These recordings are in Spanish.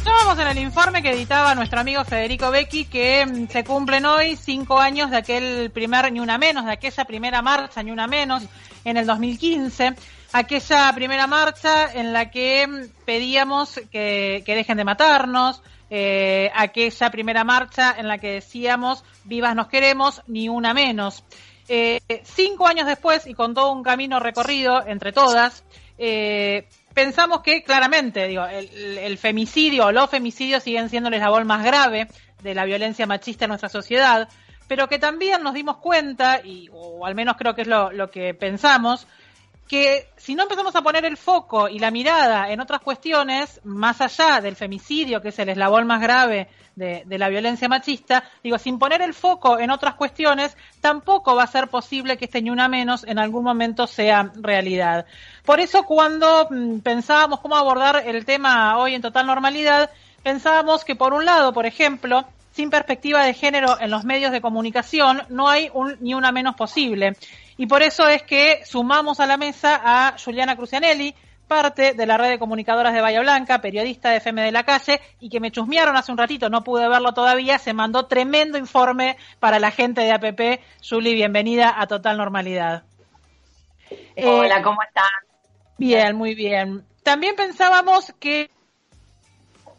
Escuchábamos en el informe que editaba nuestro amigo Federico Becchi que mm, se cumplen hoy cinco años de aquel primer ni una menos, de aquella primera marcha ni una menos en el 2015, aquella primera marcha en la que mm, pedíamos que, dejen de matarnos, eh, aquella primera marcha en la que decíamos vivas nos queremos, ni una menos. Eh, cinco años después y con todo un camino recorrido entre todas, eh, pensamos que claramente, digo, el, femicidio o los femicidios siguen siendo el eslabón más grave de la violencia machista en nuestra sociedad, pero que también nos dimos cuenta, y, o al menos creo que es lo, lo que pensamos, que si no empezamos a poner el foco y la mirada en otras cuestiones, más allá del femicidio, que es el eslabón más grave de, la violencia machista, digo, sin poner el foco en otras cuestiones, tampoco va a ser posible que este ni una menos en algún momento sea realidad. Por eso cuando mm, pensábamos cómo abordar el tema hoy en total normalidad, pensábamos que por un lado, por ejemplo, sin perspectiva de género en los medios de comunicación, no hay un, ni una menos posible. Y por eso es que sumamos a la mesa a Juliana Crucianelli, parte de la red de comunicadoras de Bahía Blanca, periodista de FM de la Calle, y que me chusmearon hace un ratito, no pude verlo todavía, se mandó tremendo informe para la gente de APP. Juli, bienvenida a Total Normalidad. Hola, eh, ¿cómo están? Bien, muy bien. También pensábamos que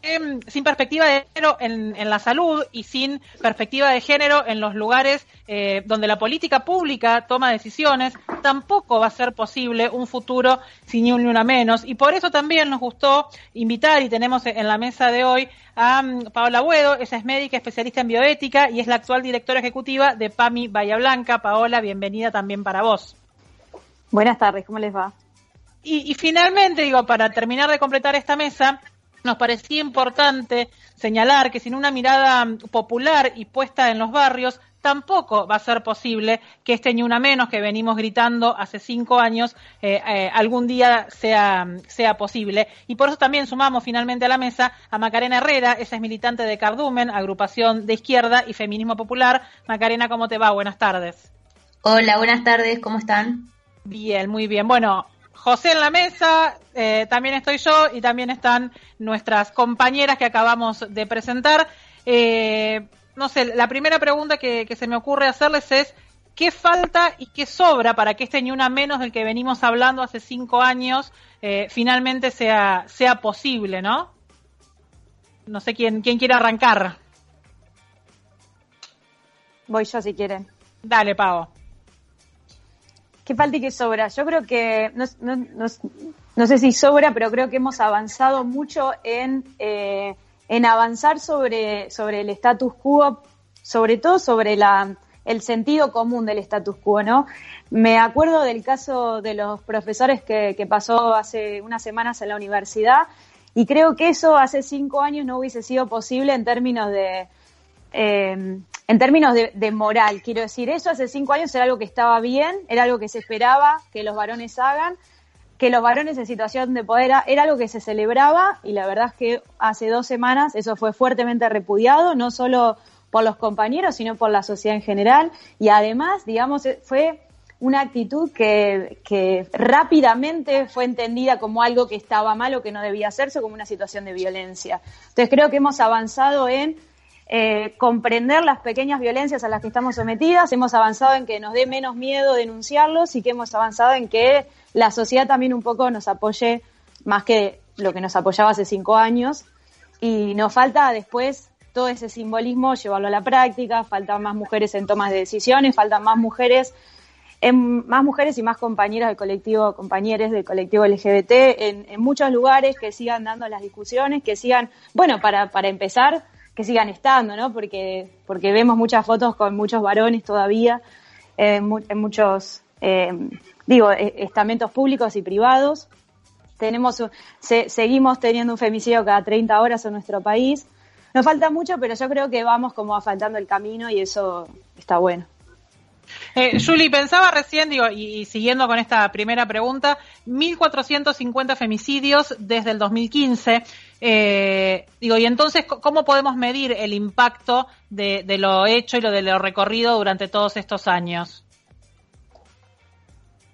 Em, sin perspectiva de género en, la salud y sin perspectiva de género en los lugares eh, donde la política pública toma decisiones, tampoco va a ser posible un futuro sin ni una menos. Y por eso también nos gustó invitar y tenemos en la mesa de hoy a mm, Paola Buedo, ella es médica especialista en bioética y es la actual directora ejecutiva de PAMI Bahía Blanca. Paola, bienvenida también para vos. Buenas tardes, ¿cómo les va? Y, y finalmente, digo, para terminar de completar esta mesa, nos parecía importante señalar que sin una mirada popular y puesta en los barrios, tampoco va a ser posible que este ni una menos que venimos gritando hace cinco años eh, eh, algún día sea, sea posible. Y por eso también sumamos finalmente a la mesa a Macarena Herrera, esa es militante de Cardumen, agrupación de izquierda y feminismo popular. Macarena, ¿cómo te va? Buenas tardes. Hola, buenas tardes, ¿cómo están? Bien, muy bien. Bueno, José en la mesa, eh, también estoy yo y también están nuestras compañeras que acabamos de presentar. Eh, no sé, la primera pregunta que, se me ocurre hacerles es, ¿qué falta y qué sobra para que este ni una menos del que venimos hablando hace cinco años eh, finalmente sea, sea posible, ¿no? No sé quién, quién quiere arrancar. Voy yo si quieren. Dale, Pavo. ¿Qué falta y qué sobra? Yo creo que, no, no, no, sé si sobra, pero creo que hemos avanzado mucho en, eh, en avanzar sobre, sobre el status quo, sobre todo sobre la, el sentido común del status quo, ¿no? Me acuerdo del caso de los profesores que, que pasó hace unas semanas en la universidad y creo que eso hace cinco años no hubiese sido posible en términos de, eh, en términos de, moral, quiero decir, eso hace cinco años era algo que estaba bien, era algo que se esperaba que los varones hagan, que los varones en situación de poder era algo que se celebraba y la verdad es que hace dos semanas eso fue fuertemente repudiado, no solo por los compañeros, sino por la sociedad en general y además, digamos, fue una actitud que, que rápidamente fue entendida como algo que estaba mal o que no debía hacerse, como una situación de violencia. Entonces creo que hemos avanzado en eh, comprender las pequeñas violencias a las que estamos sometidas, hemos avanzado en que nos dé menos miedo denunciarlos y que hemos avanzado en que la sociedad también un poco nos apoye más que lo que nos apoyaba hace cinco años. Y nos falta después todo ese simbolismo llevarlo a la práctica, faltan más mujeres en tomas de decisiones, faltan más mujeres en, más mujeres y más compañeras del colectivo, compañeros del colectivo LGBT en, en, muchos lugares que sigan dando las discusiones, que sigan, bueno, para, para empezar, que sigan estando, ¿no? Porque, porque vemos muchas fotos con muchos varones todavía, eh, en muchos, eh, digo, e, estamentos públicos y privados. Tenemos, seguimos teniendo un femicidio cada 30 horas en nuestro país. Nos falta mucho, pero yo creo que vamos como asfaltando el camino y eso está bueno. Eh, Julie, pensaba recién, digo, y, siguiendo con esta primera pregunta, 1.450 femicidios desde el 2015. Eh, digo, y entonces, ¿cómo podemos medir el impacto de, lo hecho y lo de lo recorrido durante todos estos años?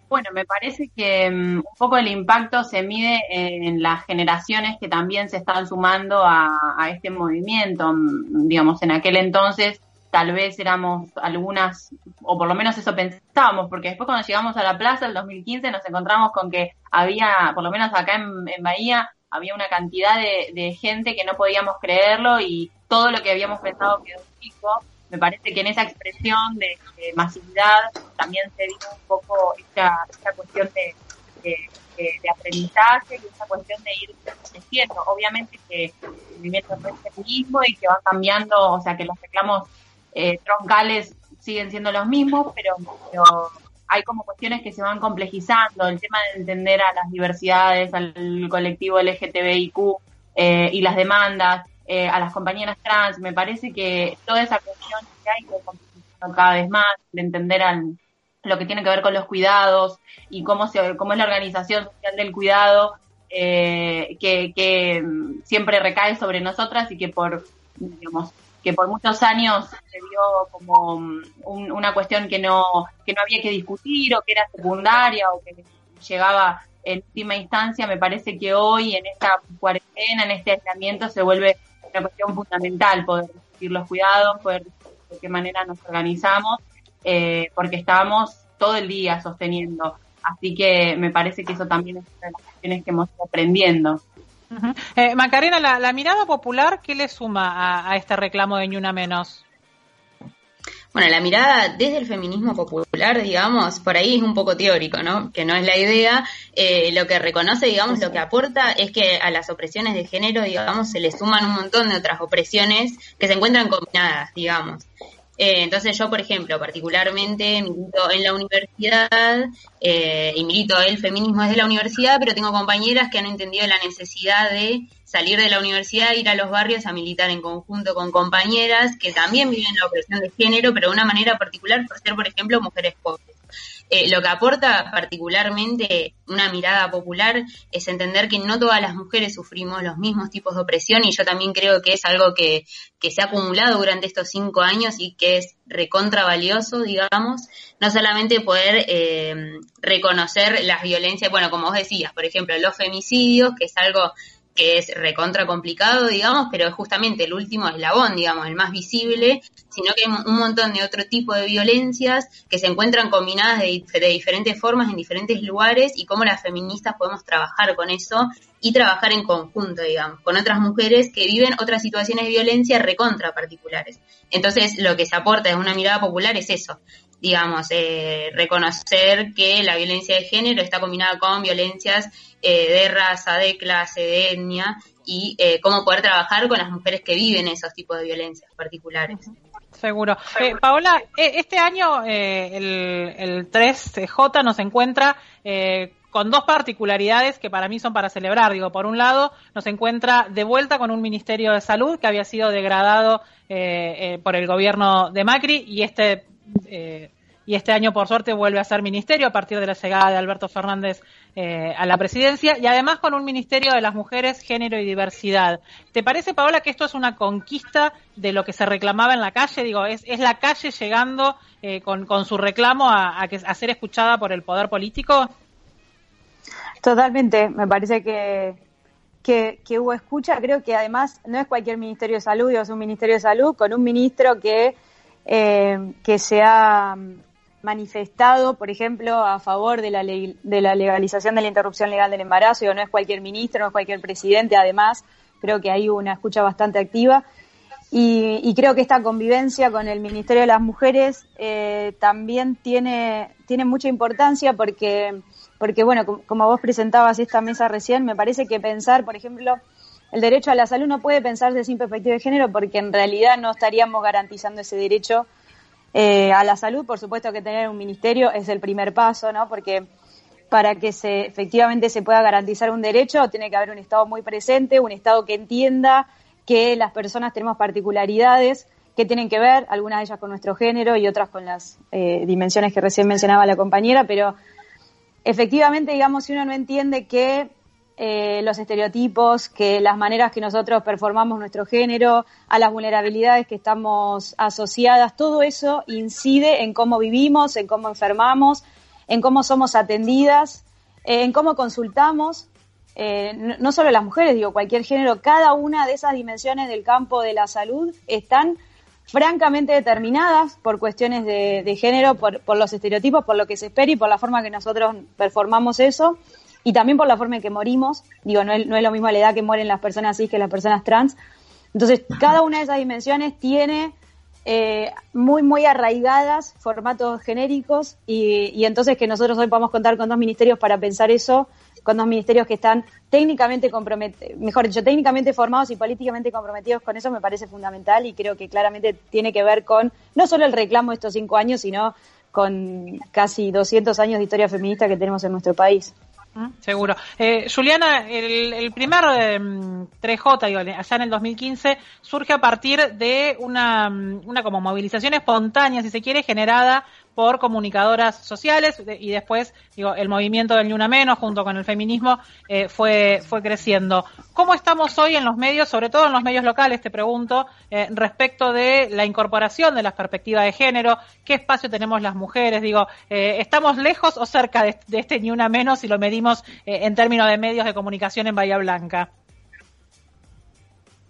Bueno, me parece que mm, un poco el impacto se mide en las generaciones que también se están sumando a, a este movimiento. Mm, digamos, en aquel entonces tal vez éramos algunas, o por lo menos eso pensábamos, porque después cuando llegamos a la plaza el 2015 nos encontramos con que había, por lo menos acá en, Bahía, había una cantidad de, gente que no podíamos creerlo y todo lo que habíamos pensado quedó chico. Me parece que en esa expresión de, masividad también se dio un poco esta, esta cuestión de, de, aprendizaje y esa cuestión de ir creciendo. Obviamente que el movimiento no es el mismo y que va cambiando, o sea, que los reclamos eh, troncales siguen siendo los mismos, pero, hay como cuestiones que se van complejizando, el tema de entender a las diversidades, al colectivo LGTBIQ eh, y las demandas, eh, a las compañeras trans, me parece que toda esa cuestión que hay que cada vez más, de entender lo que tiene que ver con los cuidados y cómo, se, cómo es la organización social del cuidado, que, que siempre recae sobre nosotras y que por, que por muchos años se vio como una cuestión que no, que no había que discutir o que era secundaria o que llegaba en última instancia, me parece que hoy en esta cuarentena, en este aislamiento, se vuelve una cuestión fundamental poder discutir los cuidados, poder discutir de qué manera nos organizamos, eh, porque estábamos todo el día sosteniendo. Así que me parece que eso también es una de las cuestiones que hemos ido aprendiendo. Eh, Macarena, la, mirada popular, ¿qué le suma a, este reclamo de Ni Una Menos? Bueno, la mirada desde el feminismo popular, digamos, por ahí es un poco teórico, ¿no? Que no es la idea. Eh, lo que reconoce, digamos, lo que aporta es que a las opresiones de género, digamos, se le suman un montón de otras opresiones que se encuentran combinadas, digamos. Eh, entonces yo, por ejemplo, particularmente milito en la universidad eh, y milito el feminismo desde la universidad, pero tengo compañeras que han entendido la necesidad de salir de la universidad, ir a los barrios a militar en conjunto con compañeras que también viven la opresión de género, pero de una manera particular por ser, por ejemplo, mujeres pobres. Eh, lo que aporta particularmente una mirada popular es entender que no todas las mujeres sufrimos los mismos tipos de opresión y yo también creo que es algo que, se ha acumulado durante estos cinco años y que es recontra valioso, digamos, no solamente poder eh, reconocer las violencias, bueno, como vos decías, por ejemplo, los femicidios, que es algo que es recontra complicado, digamos, pero justamente el último eslabón, digamos, el más visible, sino que hay un montón de otro tipo de violencias que se encuentran combinadas de, diferentes formas en diferentes lugares y cómo las feministas podemos trabajar con eso y trabajar en conjunto, digamos, con otras mujeres que viven otras situaciones de violencia recontra particulares. Entonces, lo que se aporta desde una mirada popular es eso, digamos, eh, reconocer que la violencia de género está combinada con violencias eh, de raza, de clase, de etnia y eh, cómo poder trabajar con las mujeres que viven esos tipos de violencias particulares. Seguro. Paola, este año el, el 3J nos encuentra con dos particularidades que para mí son para celebrar. Digo, por un lado, nos encuentra de vuelta con un Ministerio de Salud que había sido degradado por el gobierno de Macri y este eh, y este año, por suerte, vuelve a ser ministerio a partir de la llegada de Alberto Fernández eh, a la presidencia y además con un ministerio de las mujeres, género y diversidad. ¿Te parece, Paola, que esto es una conquista de lo que se reclamaba en la calle? Digo, ¿es, es la calle llegando eh, con, su reclamo a, a, ser escuchada por el poder político? Totalmente, me parece que, que, que, hubo escucha. Creo que además no es cualquier ministerio de salud, es un ministerio de salud con un ministro que eh, que se ha manifestado, por ejemplo, a favor de la, de la legalización de la interrupción legal del embarazo. no es cualquier ministro, no es cualquier presidente, además, creo que hay una escucha bastante activa. Y, creo que esta convivencia con el Ministerio de las Mujeres eh, también tiene, tiene mucha importancia porque, porque, bueno, como vos presentabas esta mesa recién, me parece que pensar, por ejemplo, el derecho a la salud no puede pensarse sin perspectiva de género porque en realidad no estaríamos garantizando ese derecho eh, a la salud. Por supuesto que tener un ministerio es el primer paso, ¿no? Porque para que se, efectivamente se pueda garantizar un derecho tiene que haber un Estado muy presente, un Estado que entienda que las personas tenemos particularidades que tienen que ver, algunas de ellas con nuestro género y otras con las eh, dimensiones que recién mencionaba la compañera, pero efectivamente, digamos, si uno no entiende que eh, los estereotipos, que las maneras que nosotros performamos nuestro género, a las vulnerabilidades que estamos asociadas, todo eso incide en cómo vivimos, en cómo enfermamos, en cómo somos atendidas, eh, en cómo consultamos, eh, no, solo las mujeres, digo, cualquier género, cada una de esas dimensiones del campo de la salud están francamente determinadas por cuestiones de, género, por, los estereotipos, por lo que se espera y por la forma que nosotros performamos eso, y también por la forma en que morimos. Digo, no es, no es lo mismo la edad que mueren las personas cis que las personas trans. Entonces, cada una de esas dimensiones tiene eh, muy, muy arraigadas formatos genéricos y, y entonces que nosotros hoy podamos contar con dos ministerios para pensar eso con dos ministerios que están técnicamente comprometidos, mejor dicho, técnicamente formados y políticamente comprometidos con eso me parece fundamental y creo que claramente tiene que ver con no solo el reclamo de estos cinco años, sino con casi 200 años de historia feminista que tenemos en nuestro país. Seguro. Eh, Juliana, el, primer 3J, em, allá en el 2015, surge a partir de una, una como movilización espontánea, si se quiere, generada por comunicadoras sociales y después, digo, el movimiento del Ni Una Menos junto con el feminismo eh, fue, fue creciendo. ¿Cómo estamos hoy en los medios, sobre todo en los medios locales, te pregunto, eh, respecto de la incorporación de las perspectivas de género? ¿Qué espacio tenemos las mujeres? Digo, eh, ¿estamos lejos o cerca de, este Ni Una Menos si lo medimos en términos de medios de comunicación en Bahía Blanca?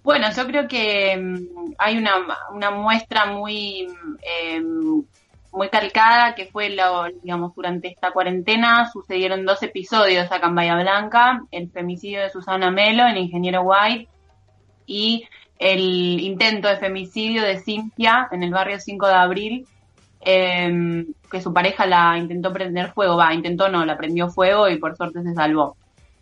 Bueno, yo creo que mm, hay una, una muestra muy em, muy calcada, que fue, lo, digamos, durante esta cuarentena sucedieron dos episodios acá en Bahía Blanca, el femicidio de Susana Melo, el ingeniero White, y el intento de femicidio de Cintia en el barrio 5 de abril, em, que su pareja la intentó prender fuego, va, intentó no, la prendió fuego y por suerte se salvó.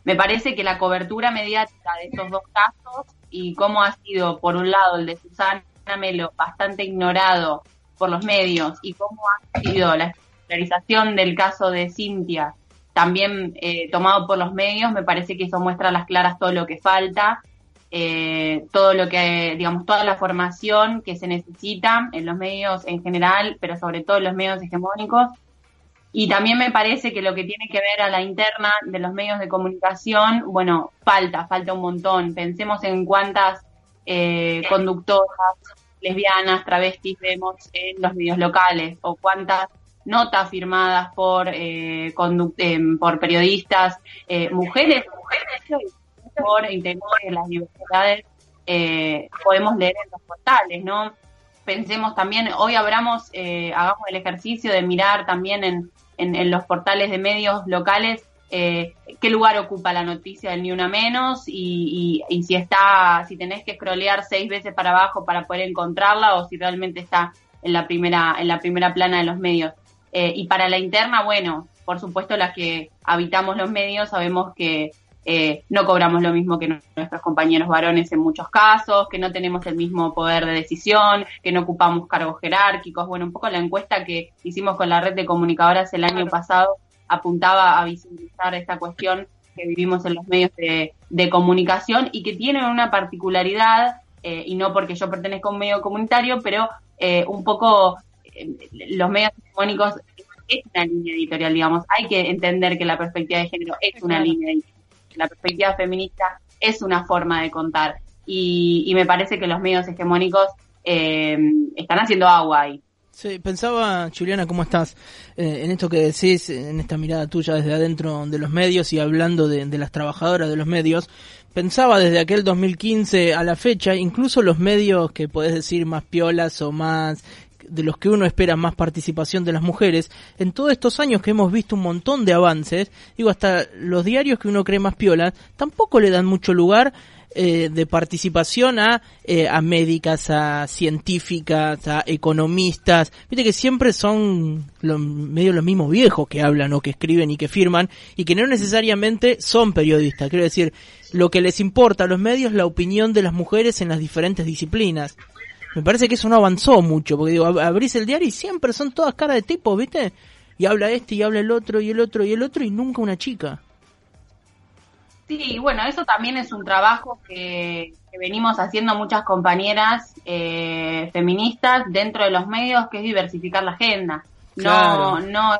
Me parece que la cobertura mediática de estos dos casos y cómo ha sido, por un lado, el de Susana Melo bastante ignorado por los medios y cómo ha sido la especialización del caso de Cintia también eh, tomado por los medios, me parece que eso muestra a las claras todo lo que falta, eh, todo lo que, digamos, toda la formación que se necesita en los medios en general, pero sobre todo en los medios hegemónicos. Y también me parece que lo que tiene que ver a la interna de los medios de comunicación, bueno, falta, falta un montón. Pensemos en cuántas eh, conductoras, lesbianas, travestis vemos en los medios locales o cuántas notas firmadas por eh, eh por periodistas eh, mujeres, mujeres por integrantes de las diversidades eh, podemos leer en los portales, ¿no? Pensemos también, hoy abramos, hagamos el ejercicio de mirar también en, en los portales de medios locales eh, qué lugar ocupa la noticia del Ni Una Menos y, si está, si tenés que scrollear seis veces para abajo para poder encontrarla o si realmente está en la primera, en la primera plana de los medios. Eh, y para la interna, bueno, por supuesto las que habitamos los medios sabemos que eh, no cobramos lo mismo que nuestros compañeros varones en muchos casos, que no tenemos el mismo poder de decisión, que no ocupamos cargos jerárquicos. Bueno, un poco la encuesta que hicimos con la red de comunicadoras el año pasado apuntaba a visibilizar esta cuestión que vivimos en los medios de, comunicación y que tienen una particularidad, eh, y no porque yo pertenezco a un medio comunitario, pero eh, un poco eh, los medios hegemónicos es una línea editorial, digamos. Hay que entender que la perspectiva de género es una línea editorial, la perspectiva feminista es una forma de contar. Y, y me parece que los medios hegemónicos están haciendo agua ahí. Sí, pensaba, Juliana, ¿cómo estás? Eh, en esto que decís, en esta mirada tuya desde adentro de los medios y hablando de, las trabajadoras de los medios, pensaba desde aquel 2015 a la fecha, incluso los medios que podés decir más piolas o más de los que uno espera más participación de las mujeres, en todos estos años que hemos visto un montón de avances, digo, hasta los diarios que uno cree más piolas, tampoco le dan mucho lugar eh, de participación a, eh, a médicas, a científicas, a economistas. Viste que siempre son medio los mismos viejos que hablan o que escriben y que firman y que no necesariamente son periodistas. Quiero decir, lo que les importa a los medios es la opinión de las mujeres en las diferentes disciplinas. Me parece que eso no avanzó mucho, porque digo, abrís el diario y siempre son todas caras de tipo, ¿viste? Y habla este y habla el otro y el otro y el otro y nunca una chica. Sí, bueno, eso también es un trabajo que, venimos haciendo muchas compañeras eh, feministas dentro de los medios, que es diversificar la agenda. No, no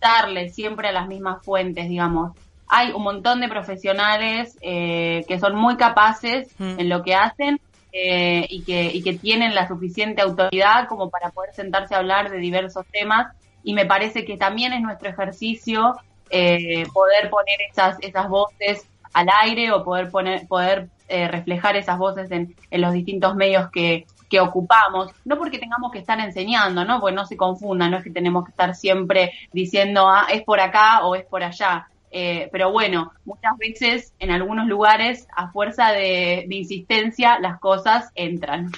darle siempre a las mismas fuentes, digamos. Hay un montón de profesionales eh, que son muy capaces mm. en lo que hacen eh, y, que, y que tienen la suficiente autoridad como para poder sentarse a hablar de diversos temas y me parece que también es nuestro ejercicio eh, poder poner esas, esas voces al aire o poder poner, poder eh, reflejar esas voces en, los distintos medios que, ocupamos, no porque tengamos que estar enseñando, ¿no? Porque no se confundan, no es que tenemos que estar siempre diciendo, ah, es por acá o es por allá. Eh, pero bueno, muchas veces en algunos lugares, a fuerza de, de insistencia, las cosas entran.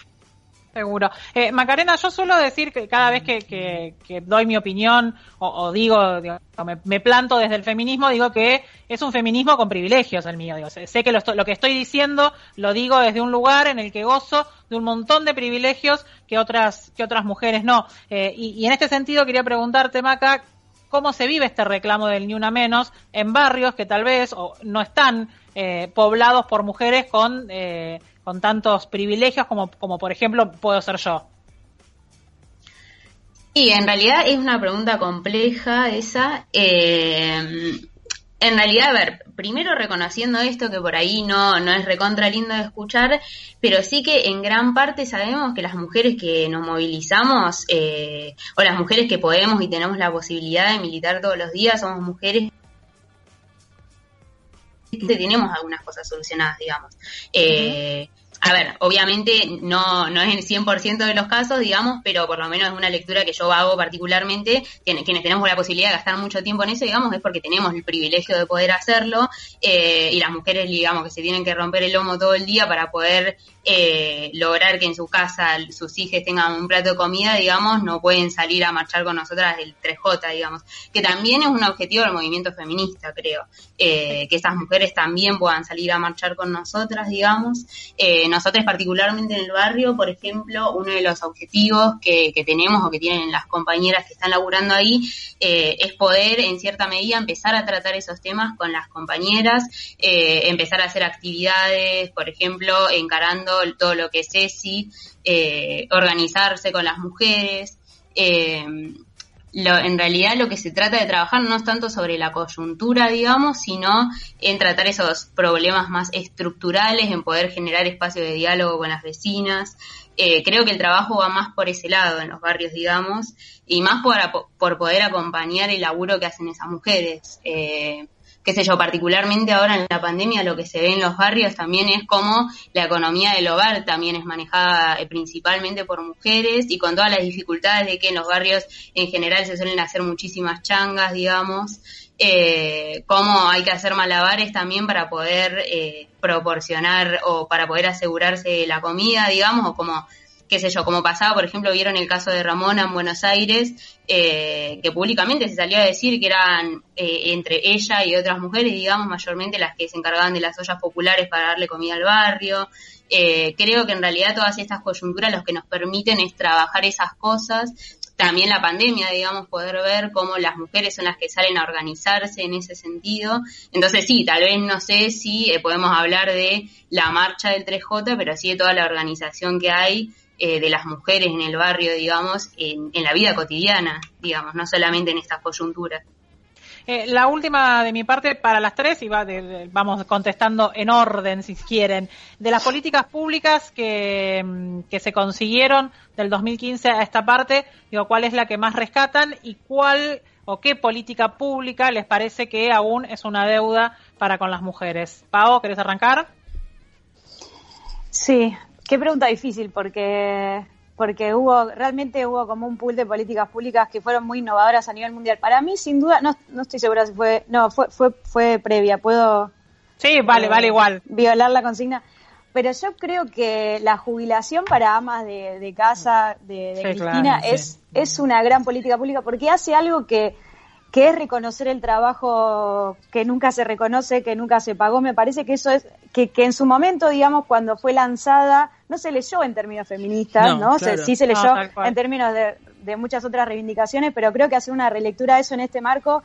Seguro. Eh, Macarena, yo suelo decir que cada vez que, doy mi opinión o, digo, me, planto desde el feminismo, digo que es un feminismo con privilegios el mío. Digo, sé que lo, que estoy diciendo lo digo desde un lugar en el que gozo de un montón de privilegios que otras, que otras mujeres no. Eh, y, en este sentido quería preguntarte, Maca, cómo se vive este reclamo del ni una menos en barrios que tal vez no están eh, poblados por mujeres con, eh, con tantos privilegios como, como por ejemplo puedo ser yo. Y en realidad es una pregunta compleja esa. Eh, en realidad, a ver, primero reconociendo esto que por ahí no, no es recontra lindo de escuchar, pero sí que en gran parte sabemos que las mujeres que nos movilizamos, eh, o las mujeres que podemos y tenemos la posibilidad de militar todos los días, somos mujeres que tenemos algunas cosas solucionadas, digamos. Eh, a ver, obviamente no, no es en 100% de los casos, digamos, pero por lo menos es una lectura que yo hago particularmente, quienes, quienes tenemos la posibilidad de gastar mucho tiempo en eso, digamos, es porque tenemos el privilegio de poder hacerlo eh, y las mujeres, digamos, que se tienen que romper el lomo todo el día para poder eh, lograr que en su casa sus hijos tengan un plato de comida, digamos, no pueden salir a marchar con nosotras del 3J, digamos, que también es un objetivo del movimiento feminista, creo, eh, que esas mujeres también puedan salir a marchar con nosotras, digamos. Eh, nosotros particularmente en el barrio, por ejemplo, uno de los objetivos que, tenemos o que tienen las compañeras que están laburando ahí eh, es poder, en cierta medida, empezar a tratar esos temas con las compañeras, eh, empezar a hacer actividades, por ejemplo, encarando todo lo que es ESI, eh, organizarse con las mujeres. Eh, en realidad lo que se trata de trabajar no es tanto sobre la coyuntura, digamos, sino en tratar esos problemas más estructurales, en poder generar espacio de diálogo con las vecinas. Eh, creo que el trabajo va más por ese lado en los barrios, digamos, y más por, por poder acompañar el laburo que hacen esas mujeres. Eh, qué sé yo, particularmente ahora en la pandemia lo que se ve en los barrios también es como la economía del hogar también es manejada eh, principalmente por mujeres y con todas las dificultades de que en los barrios en general se suelen hacer muchísimas changas, digamos, eh, cómo hay que hacer malabares también para poder eh, proporcionar o para poder asegurarse la comida, digamos, o como qué sé yo, como pasaba, por ejemplo, vieron el caso de Ramona en Buenos Aires, eh, que públicamente se salió a decir que eran eh, entre ella y otras mujeres, digamos, mayormente las que se encargaban de las ollas populares para darle comida al barrio. Eh, creo que en realidad todas estas coyunturas lo que nos permiten es trabajar esas cosas. También la pandemia, digamos, poder ver cómo las mujeres son las que salen a organizarse en ese sentido. Entonces sí, tal vez no sé si podemos hablar de la marcha del 3J, pero sí de toda la organización que hay eh, de las mujeres en el barrio, digamos, en, la vida cotidiana, digamos, no solamente en estas coyunturas. Eh, la última de mi parte para las tres, y va vamos contestando en orden si quieren, de las políticas públicas que, mm, que se consiguieron del 2015 a esta parte, digo, ¿cuál es la que más rescatan y cuál o qué política pública les parece que aún es una deuda para con las mujeres? Pau, ¿querés arrancar? Sí, Qué pregunta difícil, porque porque hubo realmente hubo como un pool de políticas públicas que fueron muy innovadoras a nivel mundial. Para mí, sin duda, no, no estoy segura si fue, no, fue, fue, fue previa. Puedo. Sí, vale, eh, vale igual. Violar la consigna. Pero yo creo que la jubilación para amas de, casa de, Cristina es, es una gran política pública porque hace algo que que es reconocer el trabajo que nunca se reconoce, que nunca se pagó. Me parece que eso es, que, que en su momento, digamos, cuando fue lanzada, no se leyó en términos feministas, ¿no? sí se leyó en términos de, de, muchas otras reivindicaciones, pero creo que hacer una relectura de eso en este marco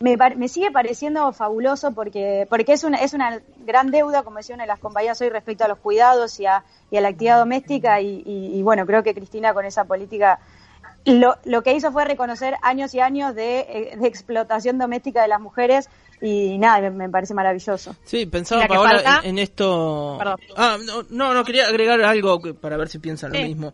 me, me sigue pareciendo fabuloso porque, porque es, una, es una gran deuda, como decía una de las compañías hoy, respecto a los cuidados y a, y a la actividad doméstica y, y bueno, creo que Cristina con esa política lo, lo que hizo fue reconocer años y años de, eh, explotación doméstica de las mujeres y nada, me, parece maravilloso. Sí, pensaba Paola en, esto... Ah, no, no, quería agregar algo para ver si piensan lo mismo.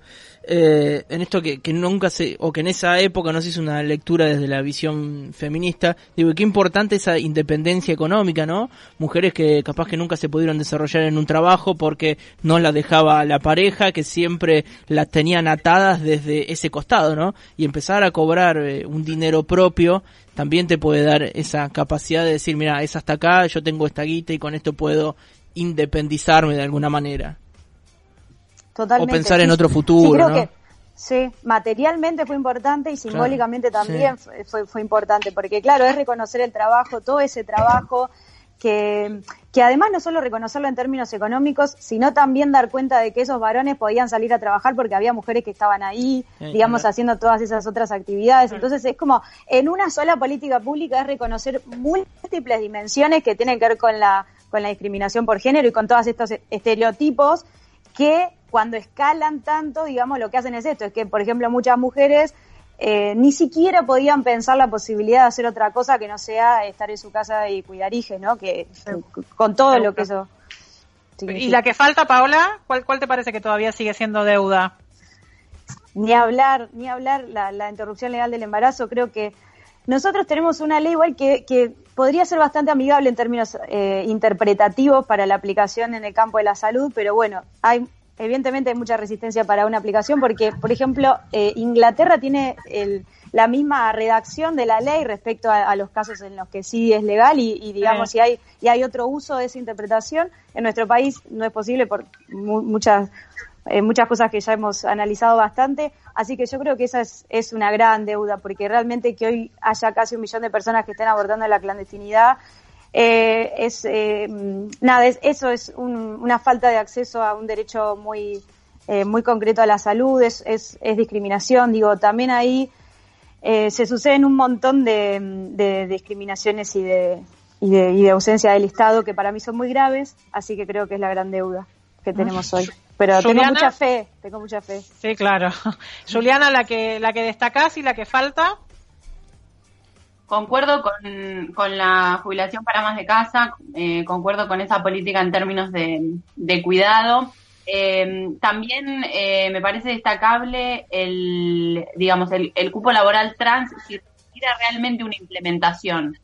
Eh, en esto que, que nunca se, o que en esa época no se hizo una lectura desde la visión feminista, digo, qué importante esa independencia económica, ¿no? Mujeres que capaz que nunca se pudieron desarrollar en un trabajo porque no la dejaba la pareja, que siempre las tenían atadas desde ese costado, ¿no? Y empezar a cobrar eh, un dinero propio también te puede dar esa capacidad de decir, mira, es hasta acá, yo tengo esta guita y con esto puedo independizarme de alguna manera. Totalmente. O pensar en otro futuro, sí, creo ¿no? Que, sí, materialmente fue importante y simbólicamente también fue, fue importante, porque claro, es reconocer el trabajo, todo ese trabajo que, que además no solo reconocerlo en términos económicos, sino también dar cuenta de que esos varones podían salir a trabajar porque había mujeres que estaban ahí, digamos, haciendo todas esas otras actividades. Entonces es como, en una sola política pública es reconocer múltiples dimensiones que tienen que ver con la, con la discriminación por género y con todos estos estereotipos que cuando escalan tanto, digamos, lo que hacen es esto, es que, por ejemplo, muchas mujeres eh, ni siquiera podían pensar la posibilidad de hacer otra cosa que no sea estar en su casa y cuidar hijos, ¿no? Que con todo lo que eso. ¿Y la que falta, Paola? ¿Cuál, ¿Cuál te parece que todavía sigue siendo deuda? Ni hablar, ni hablar la, interrupción legal del embarazo. Creo que nosotros tenemos una ley igual que, que podría ser bastante amigable en términos eh, interpretativos para la aplicación en el campo de la salud, pero bueno, hay evidentemente hay mucha resistencia para una aplicación porque, por ejemplo, eh, Inglaterra tiene la misma redacción de la ley respecto a, los casos en los que sí es legal y, digamos, si hay, y hay otro uso de esa interpretación. En nuestro país no es posible por muchas, eh, muchas cosas que ya hemos analizado bastante. Así que yo creo que esa es, es una gran deuda porque realmente que hoy haya casi un millón de personas que estén abordando la clandestinidad eh, es eh, nada, eso es una falta de acceso a un derecho muy eh, muy concreto a la salud, es, es, discriminación, digo, también ahí se suceden un montón de, discriminaciones y de, y de, y de ausencia del Estado que para mí son muy graves, así que creo que es la gran deuda que tenemos hoy. Pero tengo mucha fe, tengo mucha fe. Sí, claro. Juliana, la que, la que destacás y la que falta. Concuerdo con, con, la jubilación para más de casa, eh, concuerdo con esa política en términos de, de cuidado. Eh, también eh, me parece destacable el, digamos, el, el cupo laboral trans si requiere realmente una implementación.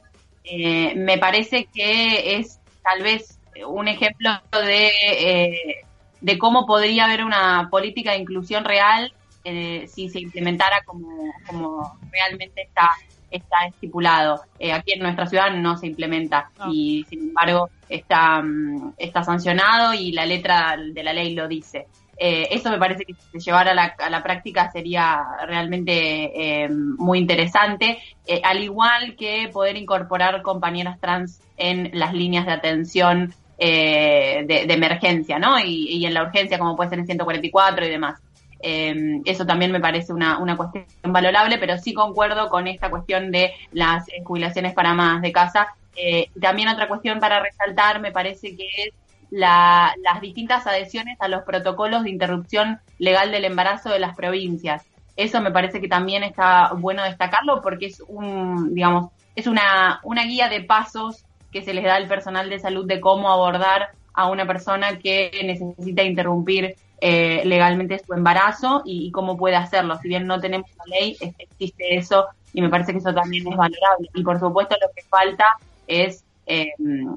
me parece que es tal vez un ejemplo de, de cómo podría haber una política de inclusión real si se implementara como, como realmente está está estipulado. Eh, aquí en nuestra ciudad no se implementa ah. y sin embargo está, mm, está sancionado y la letra de la ley lo dice. Eh, eso me parece que si se llevara a la, a la práctica sería realmente eh, muy interesante, al igual que poder incorporar compañeras trans en las líneas de atención de, de, emergencia, ¿no? Y, y en la urgencia, como puede ser en 144 y demás. Eh, eso también me parece una, una cuestión valorable, pero sí concuerdo con esta cuestión de las jubilaciones para más de casa. Eh, también otra cuestión para resaltar me parece que es la, las distintas adhesiones a los protocolos de interrupción legal del embarazo de las provincias. Eso me parece que también está bueno destacarlo porque es un, digamos, es una, una guía de pasos que se les da al personal de salud de cómo abordar a una persona que necesita interrumpir eh, legalmente su embarazo y, cómo puede hacerlo. Si bien no tenemos la ley, existe eso y me parece que eso también es valorable. Y por supuesto lo que falta es eh,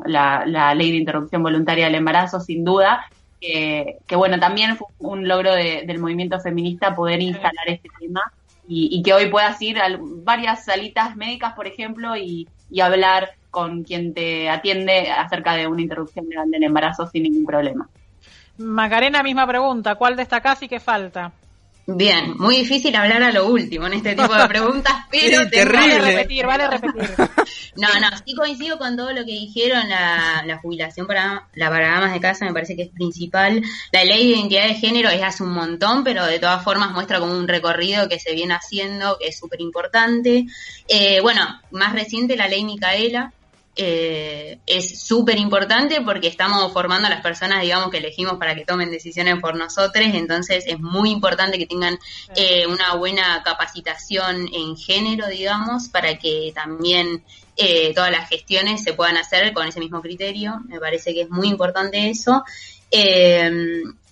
la, ley de interrupción voluntaria del embarazo, sin duda, que, bueno, también fue un logro del movimiento feminista poder instalar este tema y, que hoy puedas ir a varias salitas médicas, por ejemplo, y, y hablar con quien te atiende acerca de una interrupción legal del embarazo sin ningún problema. Macarena, misma pregunta. ¿Cuál destacás y qué falta? Bien, muy difícil hablar a lo último en este tipo de preguntas, pero sí, terrible. Vale repetir, vale repetir. No, no, sí coincido con todo lo que dijeron, la, la jubilación para la para damas de casa me parece que es principal. La ley de identidad de género es hace un montón, pero de todas formas muestra como un recorrido que se viene haciendo, que es súper importante. Eh, bueno, más reciente la ley Micaela, eh, es súper importante porque estamos formando a las personas, digamos, que elegimos para que tomen decisiones por nosotros, entonces es muy importante que tengan eh, una buena capacitación en género, digamos, para que también eh, todas las gestiones se puedan hacer con ese mismo criterio, me parece que es muy importante eso.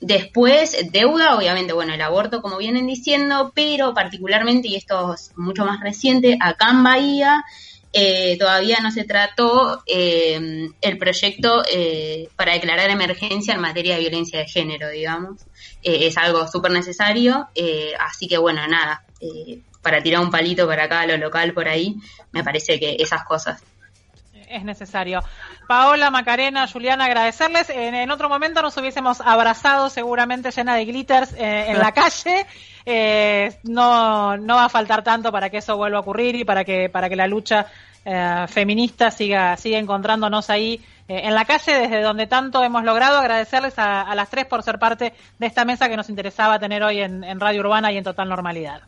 después, deuda, obviamente, bueno, el aborto, como vienen diciendo, pero particularmente, y esto es mucho más reciente, acá en Bahía, eh, todavía no se trató eh, el proyecto eh, para declarar emergencia en materia de violencia de género, digamos. es algo súper necesario, así que bueno, nada, para tirar un palito para acá a lo local por ahí, me parece que esas cosas es necesario. Paola, Macarena, Juliana, agradecerles. En, otro momento nos hubiésemos abrazado seguramente llena de glitters en la calle. Eh, no, no va a faltar tanto para que eso vuelva a ocurrir y para que, para que la lucha eh, feminista siga, siga encontrándonos ahí eh, en la calle, desde donde tanto hemos logrado. Agradecerles a, las tres por ser parte de esta mesa que nos interesaba tener hoy en, Radio Urbana y en total normalidad.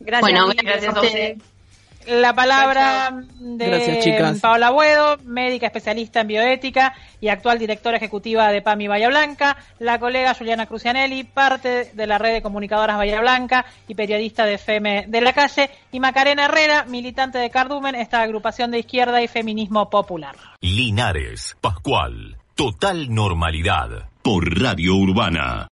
Gracias, bueno, gracias a ustedes. La palabra de Paola Buedo, médica especialista en bioética y actual directora ejecutiva de PAMI Bahía Blanca, la colega Juliana Crucianelli, parte de la red de comunicadoras Bahía Blanca y periodista de FEME de la calle, y Macarena Herrera, militante de Cardumen, esta agrupación de izquierda y feminismo popular. Linares, Pascual, total normalidad por Radio Urbana.